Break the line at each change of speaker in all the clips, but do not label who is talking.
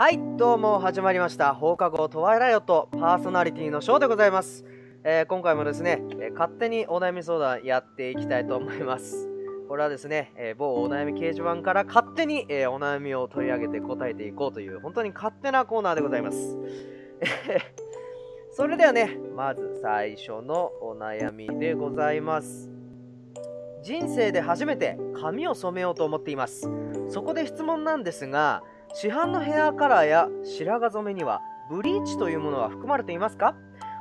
はい、どうも始まりました。放課後トワイライオットパーソナリティのショーでございます。えー今回もですね、え勝手にお悩み相談やっていきたいと思います。これはですね、えー某お悩み掲示板から勝手に、えーお悩みを取り上げて答えていこうという、本当に勝手なコーナーでございます。それではね、まず最初のお悩みでございます。人生で初めて髪を染めようと思っています。そこで質問なんですが、市販のヘアカラーや白髪染めにはブリーチというものは含まれていますか？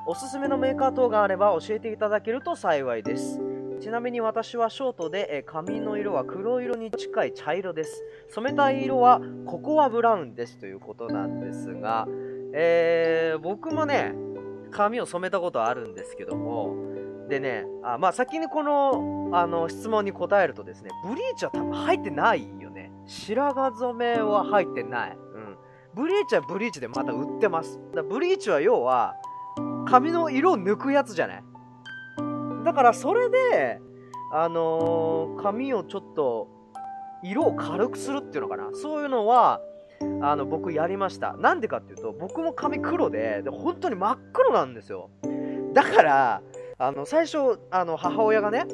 おすすめのメーカー等があれば教えていただけると幸いです。ちなみに私はショートで髪の色は黒色に近い茶色です。染めたい色はココアブラウンですということなんですが、えー僕もね髪を染めたことあるんですけどもでねあまあ先にこのあの質問に答えるとですねブリーチは多分入ってないよ白髪染めは入ってない。うん。ブリーチはブリーチでまた売ってます。だブリーチは要は髪の色を抜くやつじゃない。だからそれであのー髪をちょっと色を軽くするっていうのかな。そういうのはあの僕やりました。なんでかっていうと僕も髪黒でで本当に真っ黒なんですよ。だからあの最初あの母親がね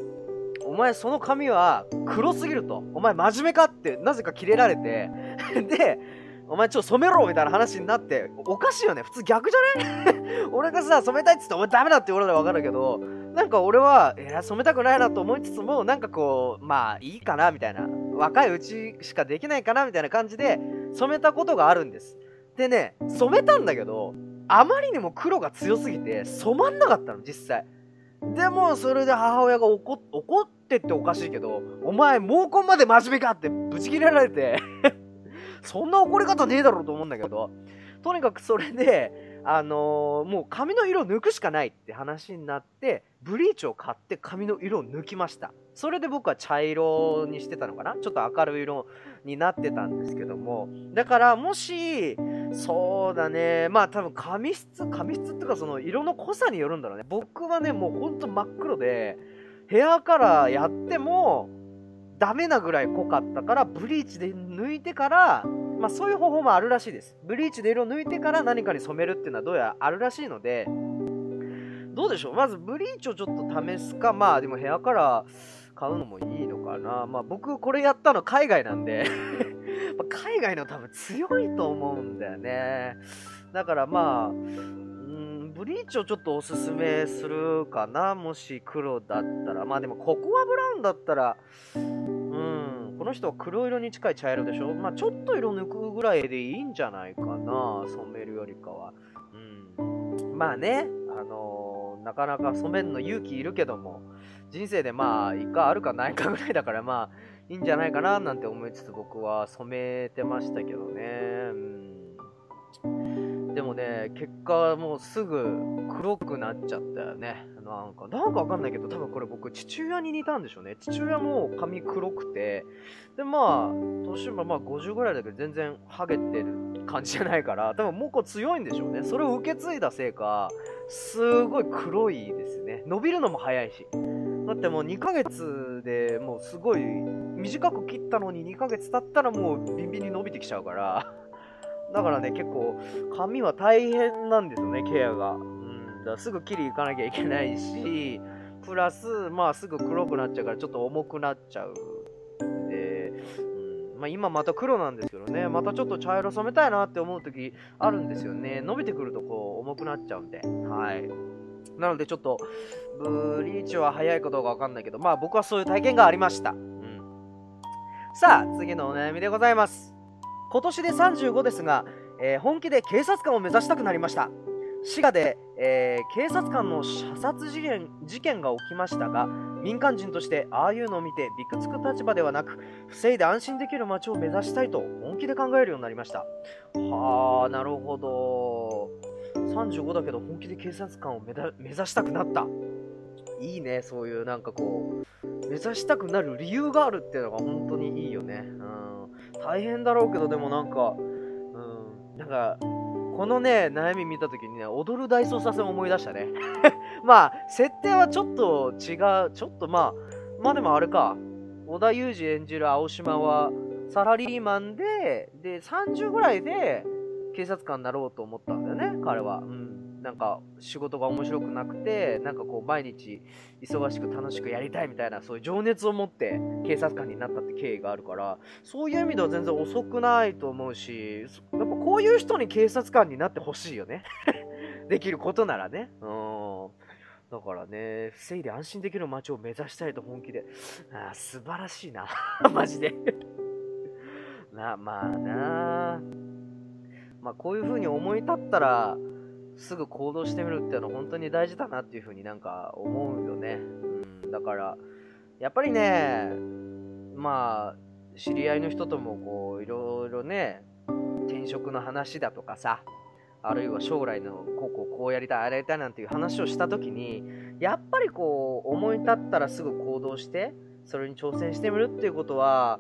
お前その髪は黒すぎると。お前真面目かってなぜかキレられて。でお前ちょっと染めろみたいな話になって。おかしいよね。普通逆じゃない 俺がさ染めたいっつってお前ダメだって言われたら分かるけど。なんか俺は、いや、染めたくないなと思いつつも、なんかこう、まあいいかなみたいな、若いうちしかできないかなみたいな感じで染めたことがあるんです。でね、染めたんだけど、あまりにも黒が強すぎて染まんなかったの、実際。でも、それで母親が怒っ怒ってっておかしいけど、お前、毛根まで真面目かってブチ切れられて、そんな怒り方ねえだろうと思うんだけど、とにかくそれで、あのーもう髪の色を抜くしかないって話になってブリーチを買って髪の色を抜きました。それで僕は茶色にしてたのかな？ちょっと明るい色になってたんですけども。だからもしそうだね。まあ多分髪質髪質っていうかその色の濃さによるんだろうね。僕はねもうほんと真っ黒でヘアカラーやってもダメなぐらい濃かったからブリーチで抜いてからまあそういう方法もあるらしいです。ブリーチで色を抜いてから何かに染めるっていうのはどうやらあるらしいので、どうでしょう？まずブリーチをちょっと試すか、まあでもヘアカラー買うのもいいのかな。まあ僕これやったの海外なんで 海外の多分強いと思うんだよね。だからまあ、ブリーチをちょっとおすすめするかな。もし黒だったら。まあでもココアブラウンだったら、この人は黒色に近い茶色でしょ？まあちょっと色抜くぐらいでいいんじゃないかな染めるよりかは。うん。まあね、あのーなかなか染めるの勇気いるけども、人生でまあ、一回あるかないかぐらいだからまあ、いいんじゃないかななんて思いつつ僕は染めてましたけどね。うん。でもね、結果もうすぐ黒くなっちゃったよね。なんか、なんかわかんないけど、多分これ僕、父親に似たんでしょうね。父親も髪黒くて、で、まあ、年はまあ50ぐらいだけど、全然ハゲてる感じじゃないから、多分もうこう強いんでしょうね。それを受け継いだせいか、すごい黒いですね。伸びるのも早いし。だってもう2ヶ月でもうすごい短く切ったのに2ヶ月経ったらもうビンビンに伸びてきちゃうから。だからね、結構髪は大変なんですよね、ケアが。うん、だすぐ切り行かなきゃいけないし、プラス、まあすぐ黒くなっちゃうからちょっと重くなっちゃうで、うん、まあ今また黒なんですけどね、またちょっと茶色染めたいなって思う時あるんですよね。伸びてくるとこう重くなっちゃうんで、はい。なのでちょっと、ブリーチは早いかどうかわかんないけど、まあ僕はそういう体験がありました。うん。さあ、次のお悩みでございます。今年で35ですが、えー本気で警察官を目指したくなりました。滋賀で、えー警察官の射殺事件事件が起きましたが、民間人としてああいうのを見てびくつく立場ではなく、防いで安心できる街を目指したいと本気で考えるようになりました。はあ、なるほど。35だけど本気で警察官を目目指したくなった。いいね、そういうなんかこう、目指したくなる理由があるっていうのが本当にいいよね。うん。大変だろうけど、でもなんか、うん、なんか、このね、悩み見たときにね、踊る大捜査線を思い出したね。まあ、設定はちょっと違う、ちょっとまあ、まあでもあれか、織田裕二演じる青島は、サラリーマンで、で、30ぐらいで、警察官になろうと思ったんだよね、彼は。うん。なんか、仕事が面白くなくて、なんかこう、毎日、忙しく楽しくやりたいみたいな、そういう情熱を持って警察官になったって経緯があるから、そういう意味では全然遅くないと思うし、やっぱこういう人に警察官になってほしいよね。できることならね。うん。だからね、防いで安心できる街を目指したいと本気で。あ素晴らしいな。マジでな、まあなまあこういう風に思い立ったら、すぐ行動してみるっていうのは本当に大事だなっていう風になんか思うよね。うん。だから、やっぱりね、まあ、知り合いの人ともこう、いろいろね、転職の話だとかさ、あるいは将来のこうこうこうやりたいあれやりたいなんていう話をした時にやっぱりこう思い立ったらすぐ行動してそれに挑戦してみるっていうことは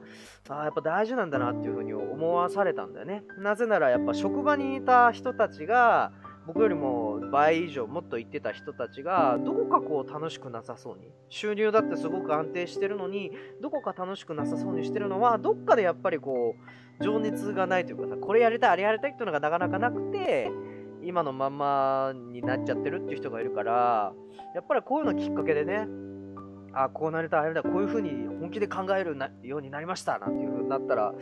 あやっぱ大事なんだなっていうふうに思わされたんだよねなぜならやっぱ職場にいた人たちが僕よりも倍以上もっと行ってた人たちがどこかこう楽しくなさそうに。収入だってすごく安定してるのにどこか楽しくなさそうにしてるのはどっかでやっぱりこう情熱がないというかさこれやりたいあれやりたいっていうのがなかなかなくて今のままになっちゃってるっていう人がいるからやっぱりこういうのきっかけでねあこうなりたいあれだこういう風に本気で考えるようになりましたなんていう風になったら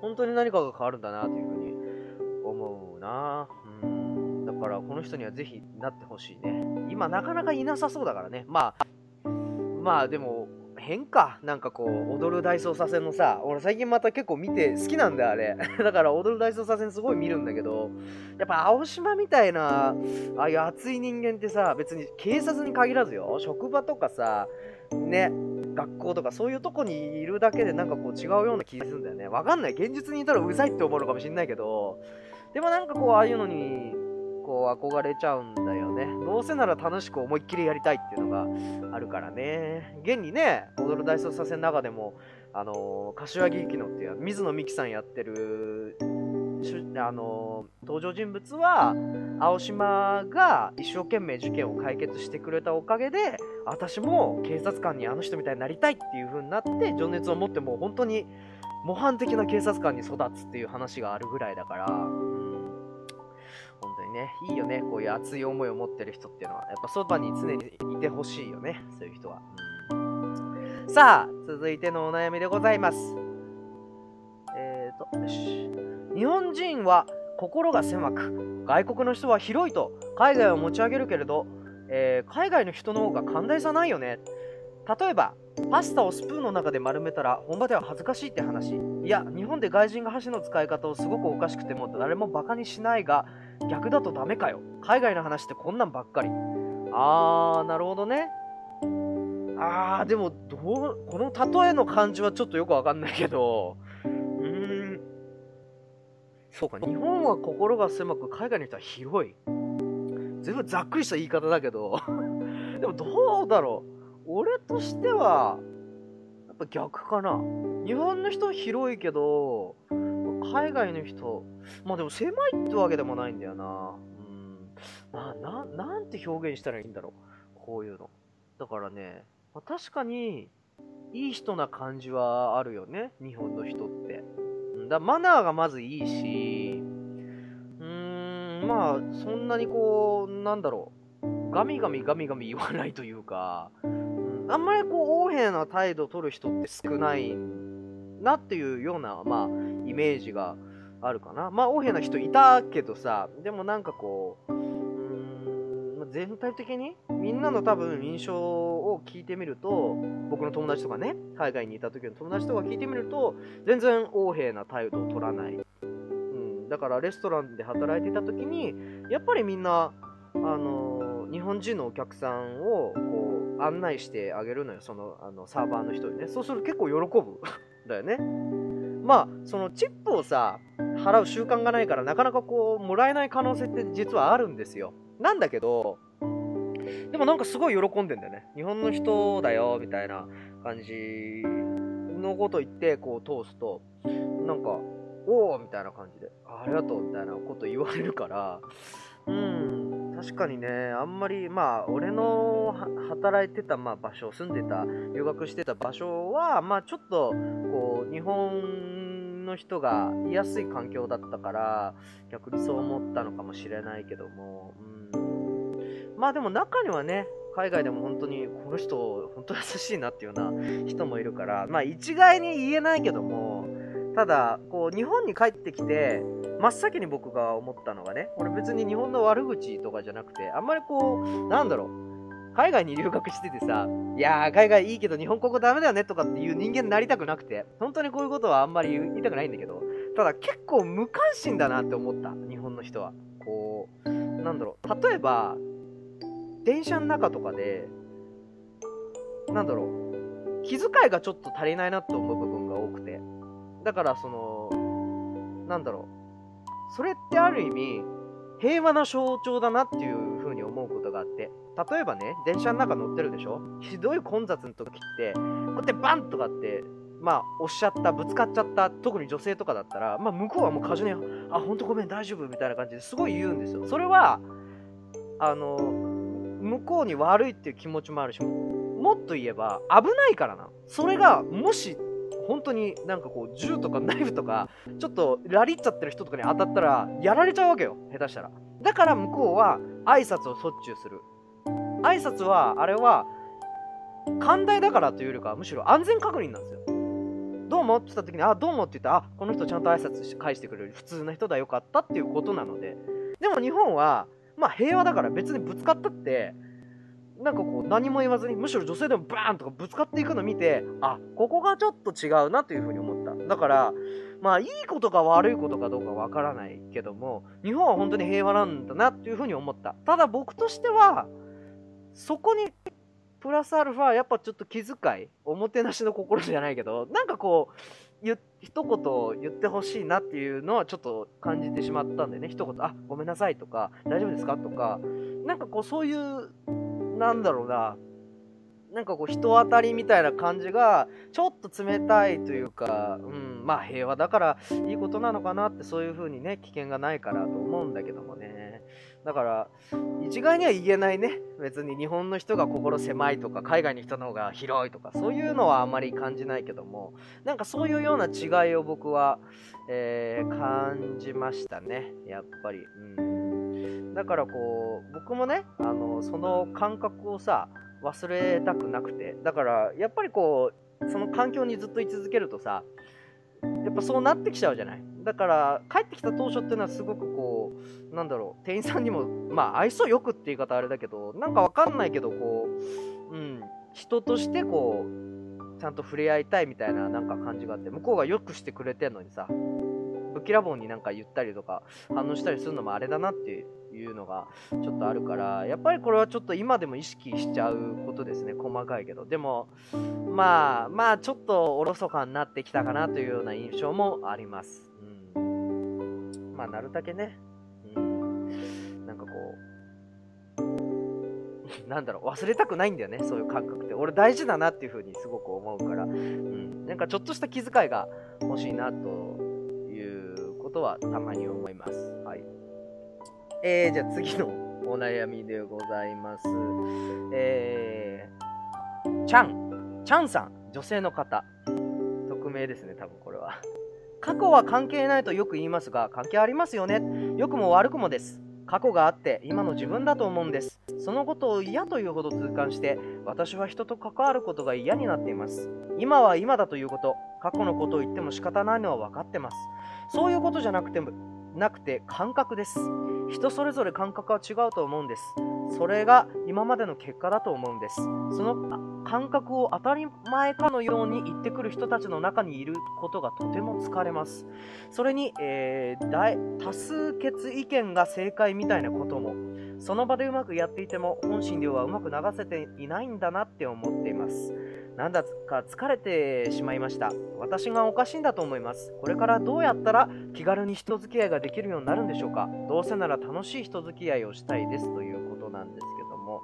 本当に何かが変わるんだなという風に思うな。うんからこの人にはぜひなってほしいね。今なかなかいなさそうだからね。まあ、まあでも変か。なんかこう、踊る大捜査線のさ、俺最近また結構見て好きなんだよ、あれ。だから踊る大捜査線すごい見るんだけど、やっぱ青島みたいな、ああいう熱い人間ってさ、別に警察に限らずよ、職場とかさ、ね、学校とかそういうとこにいるだけでなんかこう違うような気がするんだよね。わかんない。現実にいたらうざいって思うのかもしんないけど、でもなんかこう、ああいうのに憧れちゃうんだよね。どうせなら楽しく思いっきりやりたいっていうのがあるからね。現にね、踊る大捜査線の中でも、あの、柏木由紀乃っていう水野美紀さんやってる、あの、登場人物は、青島が一生懸命事件を解決してくれたおかげで、私も警察官にあの人みたいになりたいっていう風になって、情熱を持ってもう本当に模範的な警察官に育つっていう話があるぐらいだから、にね、いいよね、こういう熱い思いを持ってる人っていうのは。やっぱそばに常にいてほしいよね、そういう人は。うん、さあ、続いてのお悩みでございます。えーと、よし。日本人は心が狭く、外国の人は広いと海外を持ち上げるけれど、えー、海外の人の方が寛大さないよね。例えば、パスタをスプーンの中で丸めたら本場では恥ずかしいって話。いや、日本で外人が箸の使い方をすごくおかしくても誰もバカにしないが、逆だとダメかよ。海外の話ってこんなんばっかり。あー、なるほどね。あー、でも、どう、この例えの感じはちょっとよくわかんないけど、うーん。そうか、日本は心が狭く、海外の人は広い。全部ざっくりした言い方だけど、でもどうだろう。俺としては、ぱ逆かな。日本の人広いけど、海外の人、まあでも狭いってわけでもないんだよな。うん。な、な、なんて表現したらいいんだろう。こういうの。だからね、まあ、確かに、いい人な感じはあるよね。日本の人って。だマナーがまずいいし、うーん、まあ、そんなにこう、なんだろう。ガミガミガミガミ言わないというか、あんまりこう、横柄な態度を取る人って少ないなっていうような、まあ、イメージがあるかな。まあ、横柄な人いたけどさ、でもなんかこう、うん、全体的にみんなの多分印象を聞いてみると、僕の友達とかね、海外にいた時の友達とか聞いてみると、全然横柄な態度を取らない。うん、だからレストランで働いていた時に、やっぱりみんな、あのー、日本人のお客さんをこう案内してあげるのよ、そのあのサーバーの人にね。そうすると結構喜ぶ。だよね。まあ、そのチップをさ、払う習慣がないから、なかなかこう、もらえない可能性って実はあるんですよ。なんだけど、でもなんかすごい喜んでんだよね。日本の人だよ、みたいな感じのこと言って、こう通すと、なんか、おおみたいな感じで、ありがとうみたいなこと言われるから、うん、確かにね、あんまり、まあ、俺の働いてた、まあ、場所、住んでた、留学してた場所は、まあ、ちょっと、こう、日本の人が居やすい環境だったから逆にそう思ったのかもしれないけども、うん、まあでも中にはね海外でも本当にこの人本当優しいなっていうような人もいるからまあ一概に言えないけどもただこう日本に帰ってきて真っ先に僕が思ったのがね俺別に日本の悪口とかじゃなくてあんまりこうなんだろう海外に留学しててさ、いやー、海外いいけど日本ここダメだよねとかっていう人間になりたくなくて、本当にこういうことはあんまり言いたくないんだけど、ただ結構無関心だなって思った、日本の人は。こう、なんだろう、例えば、電車の中とかで、なんだろう、気遣いがちょっと足りないなって思う部分が多くて、だからその、なんだろう、それってある意味、平和な象徴だなっていう風に思うことがあって、例えばね、電車の中乗ってるでしょ？ひどい混雑の時って、こうやってバンとかって、まあ、押しちゃった、ぶつかっちゃった、特に女性とかだったら、まあ、向こうはもう過剰に、あ、ほんとごめん、大丈夫みたいな感じですごい言うんですよ。それは、あの、向こうに悪いっていう気持ちもあるし、もっと言えば、危ないからな。それが、もし、本当になんかこう銃とかナイフとかちょっとラリっちゃってる人とかに当たったらやられちゃうわけよ下手したらだから向こうは挨拶をしょっちゅうする挨拶は、あれは、寛大だからというよりかむしろ安全確認なんですよ。どうもって言った時に、あ、どうもって言って、あ、この人ちゃんと挨拶し返してくれる普通の人だよかったっていうことなので。でも日本は、まあ平和だから別にぶつかったって、なんかこう何も言わずに、むしろ女性でもバーンとかぶつかっていくのを見て、あ、ここがちょっと違うなというふうに思った。だから、まあいいことか悪いことかどうかわからないけども、日本は本当に平和なんだなっていうふうに思った。ただ僕としては、そこにプラスアルファやっぱちょっと気遣いおもてなしの心じゃないけどなんかこう一言言ってほしいなっていうのはちょっと感じてしまったんでね一言「あごめんなさい」とか「大丈夫ですか?」とかなんかこうそういうなんだろうな。なんかこう人当たりみたいな感じがちょっと冷たいというか、うん、まあ平和だからいいことなのかなってそういう風にね危険がないからと思うんだけどもね。だから一概には言えないね。別に日本の人が心狭いとか海外の人の方が広いとかそういうのはあんまり感じないけども。なんかそういうような違いを僕は、えー、感じましたね。やっぱり。うん。だからこう僕もねあのその感覚をさ忘れたくなくて。だからやっぱりこうその環境にずっと居続けるとさやっぱそうなってきちゃうじゃない？だから帰ってきた当初っていうのはすごくこうなんだろう店員さんにもまあ愛想よくって言い方あれだけどなんかわかんないけどこううん人としてこうちゃんと触れ合いたいみたいななんか感じがあって向こうがよくしてくれてんのにさ。ぶきらぼうになんか言ったりとか反応したりするのもあれだなっていうのがちょっとあるからやっぱりこれはちょっと今でも意識しちゃうことですね細かいけど。でもまあまあちょっとおろそかになってきたかなというような印象もあります。うん。まあなるだけね。うん。なんかこう なんだろう忘れたくないんだよねそういう感覚って。俺大事だなっていう風にすごく思うから、うん、なんかちょっとした気遣いが欲しいなとことはたまに思います。はい。えー、じゃあ次のお悩みでございます。えー、チャン、チャンさん、女性の方。匿名ですね、多分これは。過去は関係ないとよく言いますが、関係ありますよね。良くも悪くもです。過去があって今の自分だと思うんですそのことを嫌というほど痛感して私は人と関わることが嫌になっています今は今だということ過去のことを言っても仕方ないのは分かってますそういうことじゃなくてなくて感覚です。人それぞれ感覚は違うと思うんです。それが今までの結果だと思うんです。その感覚を当たり前かのように言ってくる人たちの中にいることがとても疲れます。それに、えー、大多数決意見が正解みたいなこともその場でうまくやっていても本心ではうまく流せていないんだなって思っています。なんだか疲れてしまいました。私がおかしいんだと思います。これからどうやったら気軽に人付き合いができるようになるんでしょうか。どうせなら楽しい人付き合いをしたいですということなんですけども。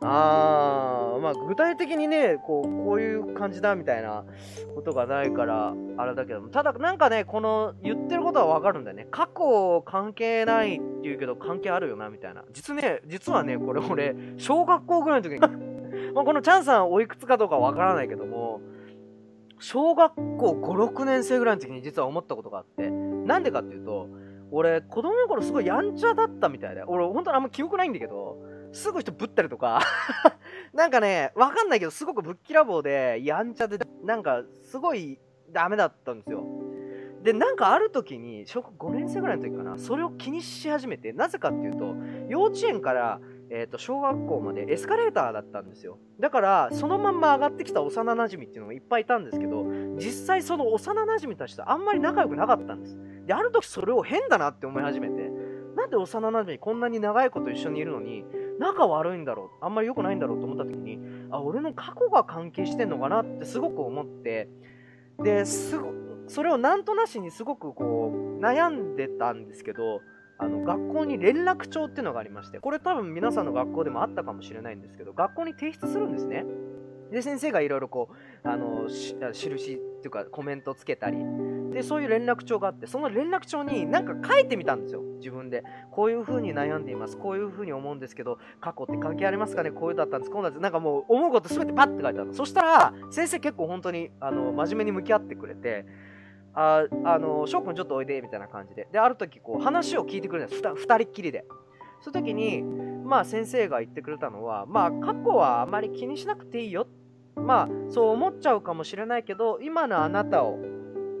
あー、まあ、具体的にねこうこういう感じだみたいなことがないからあれだけども。ただなんかねこの言ってることはわかるんだよね。過去関係ないって言うけど関係あるよなみたいな。実ね実はねこれ俺小学校ぐらいの時にまあこのチャンさんおいくつかどうかわからないけども小学校5、6年生ぐらいの時に実は思ったことがあって、なんでかっていうと、俺、子供の頃すごいやんちゃだったみたいで、俺、本当にあんま記憶ないんだけど、すぐ人ぶったりとか なんかね、わかんないけど、すごくぶっきらぼうで、やんちゃで、なんか、すごいダメだったんですよ。で、なんかある時に、小学5年生ぐらいの時かな、それを気にし始めて、なぜかっていうと、幼稚園から、えー、と小学校までエスカレーターだったんですよ。だからそのまんま上がってきた幼なじみっていうのがいっぱいいたんですけど実際その幼なじみたちとあんまり仲良くなかったんです。である時それを変だなって思い始めてなんで幼なじみこんなに長いこと一緒にいるのに仲悪いんだろうあんまり良くないんだろうと思った時にあ俺の過去が関係してんのかなってすごく思ってですそれをなんとなしにすごくこう悩んでたんですけどあの学校に連絡帳っていうのがありましてこれ多分皆さんの学校でもあったかもしれないんですけど学校に提出するんですね。で先生がいろいろこうあのし印っていうかコメントつけたりでそういう連絡帳があってその連絡帳に何か書いてみたんですよ。自分で。こういう風に悩んでいます。こういう風に思うんですけど過去って関係ありますかね？こういうだったんです。こうなんです。なんかもう思うこと全てパッて書いてあるそしたら先生結構本当にあの真面目に向き合ってくれてあ、あの、翔くんちょっとおいで、みたいな感じで。で、ある時、こう、話を聞いてくれるんです。二人っきりで。その時に、まあ、先生が言ってくれたのは、まあ、過去はあまり気にしなくていいよ。まあ、そう思っちゃうかもしれないけど、今のあなたを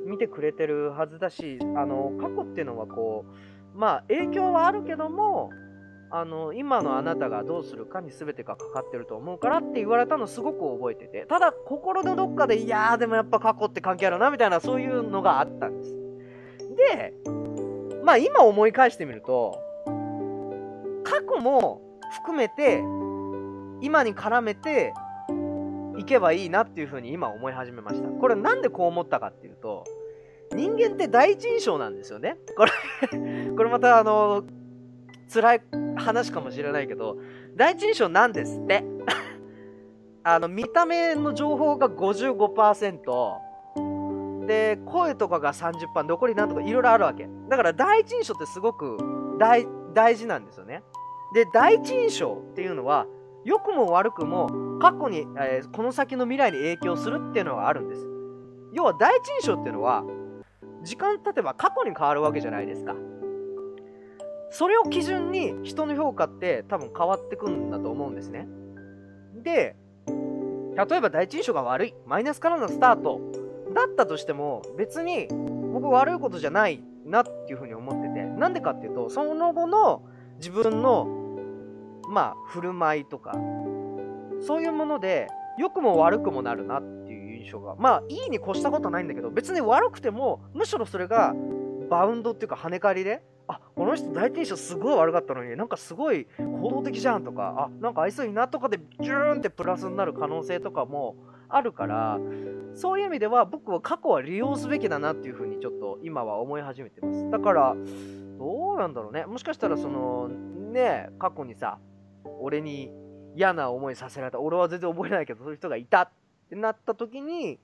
見てくれてるはずだし、あの、過去っていうのはこう、まあ、影響はあるけども、あの今のあなたがどうするかに全てがかかってると思うからって言われたのすごく覚えててただ心のどっかでいやーでもやっぱ過去って関係あるなみたいなそういうのがあったんです。でまあ今思い返してみると過去も含めて今に絡めていけばいいなっていうふうに今思い始めました。これなんでこう思ったかっていうと人間って第一印象なんですよね。これ これまたあの辛い話かもしれないけど、第一印象なんですって。あの、見た目の情報が55%、で、声とかが30%、残りなんとかいろいろあるわけ。だから第一印象ってすごく大大事なんですよね。で、第一印象っていうのは、良くも悪くも過去に、えー、この先の未来に影響するっていうのがあるんです。要は第一印象っていうのは、時間経てば過去に変わるわけじゃないですか。それを基準に人の評価って多分変わってくんだと思うんですね。で、例えば第一印象が悪い、マイナスからのスタートだったとしても別に僕悪いことじゃないなっていうふうに思ってて、なんでかっていうと、その後の自分のまあ振る舞いとか、そういうもので良くも悪くもなるなっていう印象が、まあいいに越したことないんだけど、別に悪くてもむしろそれがバウンドっていうか跳ね返りでこの人第一印象すごい悪かったのになんかすごい行動的じゃんとかあなんか愛想いいなとかでジューンってプラスになる可能性とかもあるからそういう意味では僕は過去は利用すべきだなっていうふうにちょっと今は思い始めてます。だからどうなんだろうね。もしかしたらそのね過去にさ俺に嫌な思いさせられた。俺は全然覚えないけどそういう人がいたってなった時に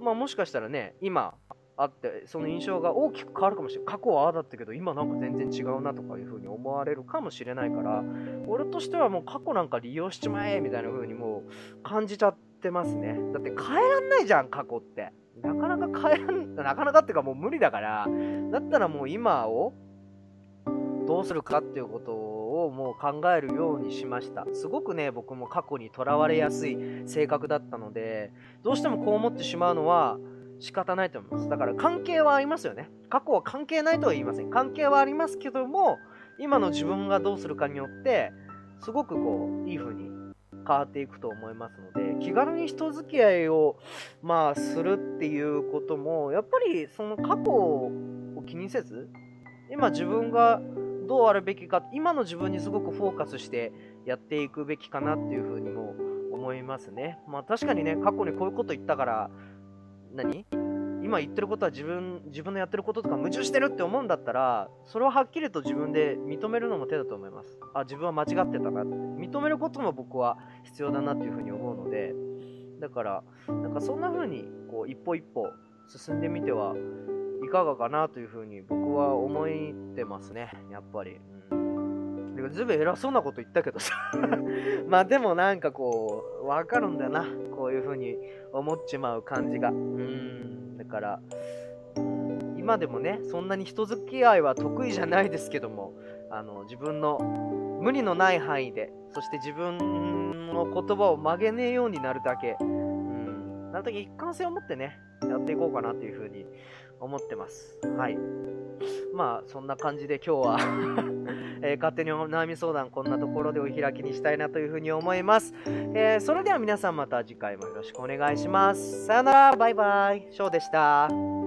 まあもしかしたらね今あってその印象が大きく変わるかもしれない。過去はああだったけど今なんか全然違うなとかいう風に思われるかもしれないから俺としてはもう過去なんか利用しちまえみたいな風にもう感じちゃってますね。だって変えらんないじゃん過去って。なかなか変えらん なかなかっていうかもう無理だから。だったらもう今をどうするかっていうことをもう考えるようにしました。すごくね僕も過去にとらわれやすい性格だったのでどうしてもこう思ってしまうのは仕方ないと思います。だから関係はありますよね。過去は関係ないとは言いません。関係はありますけども、今の自分がどうするかによって、すごくこう、いい風に変わっていくと思いますので、気軽に人付き合いを、まあ、するっていうことも、やっぱりその過去を気にせず、今自分がどうあるべきか、今の自分にすごくフォーカスしてやっていくべきかなっていう風にも思いますね。まあ確かにね、過去にこういうこと言ったから、何？今言ってることは自分自分のやってることとか矛盾してるって思うんだったらそれをはっきりと自分で認めるのも手だと思います。あ自分は間違ってたな。って認めることも僕は必要だなっていうふうに思うので。だからなんかそんな風にこう一歩一歩進んでみてはいかがかなというふうに僕は思ってますね。やっぱり、うん、てかずいぶん偉そうなこと言ったけどさ。まあでもなんかこうわかるんだよな。こういう風に思っちまう感じが。うん。だから今でもねそんなに人付き合いは得意じゃないですけどもあの自分の無理のない範囲でそして自分の言葉を曲げねえようになるだけ。うん。なるだけ一貫性を持ってねやっていこうかなという風に思ってます。はいまあそんな感じで今日は えー、勝手にお悩み相談こんなところでお開きにしたいなというふうに思います、えー、それでは皆さんまた次回もよろしくお願いします。さよなら。バイバイ。ショーでした。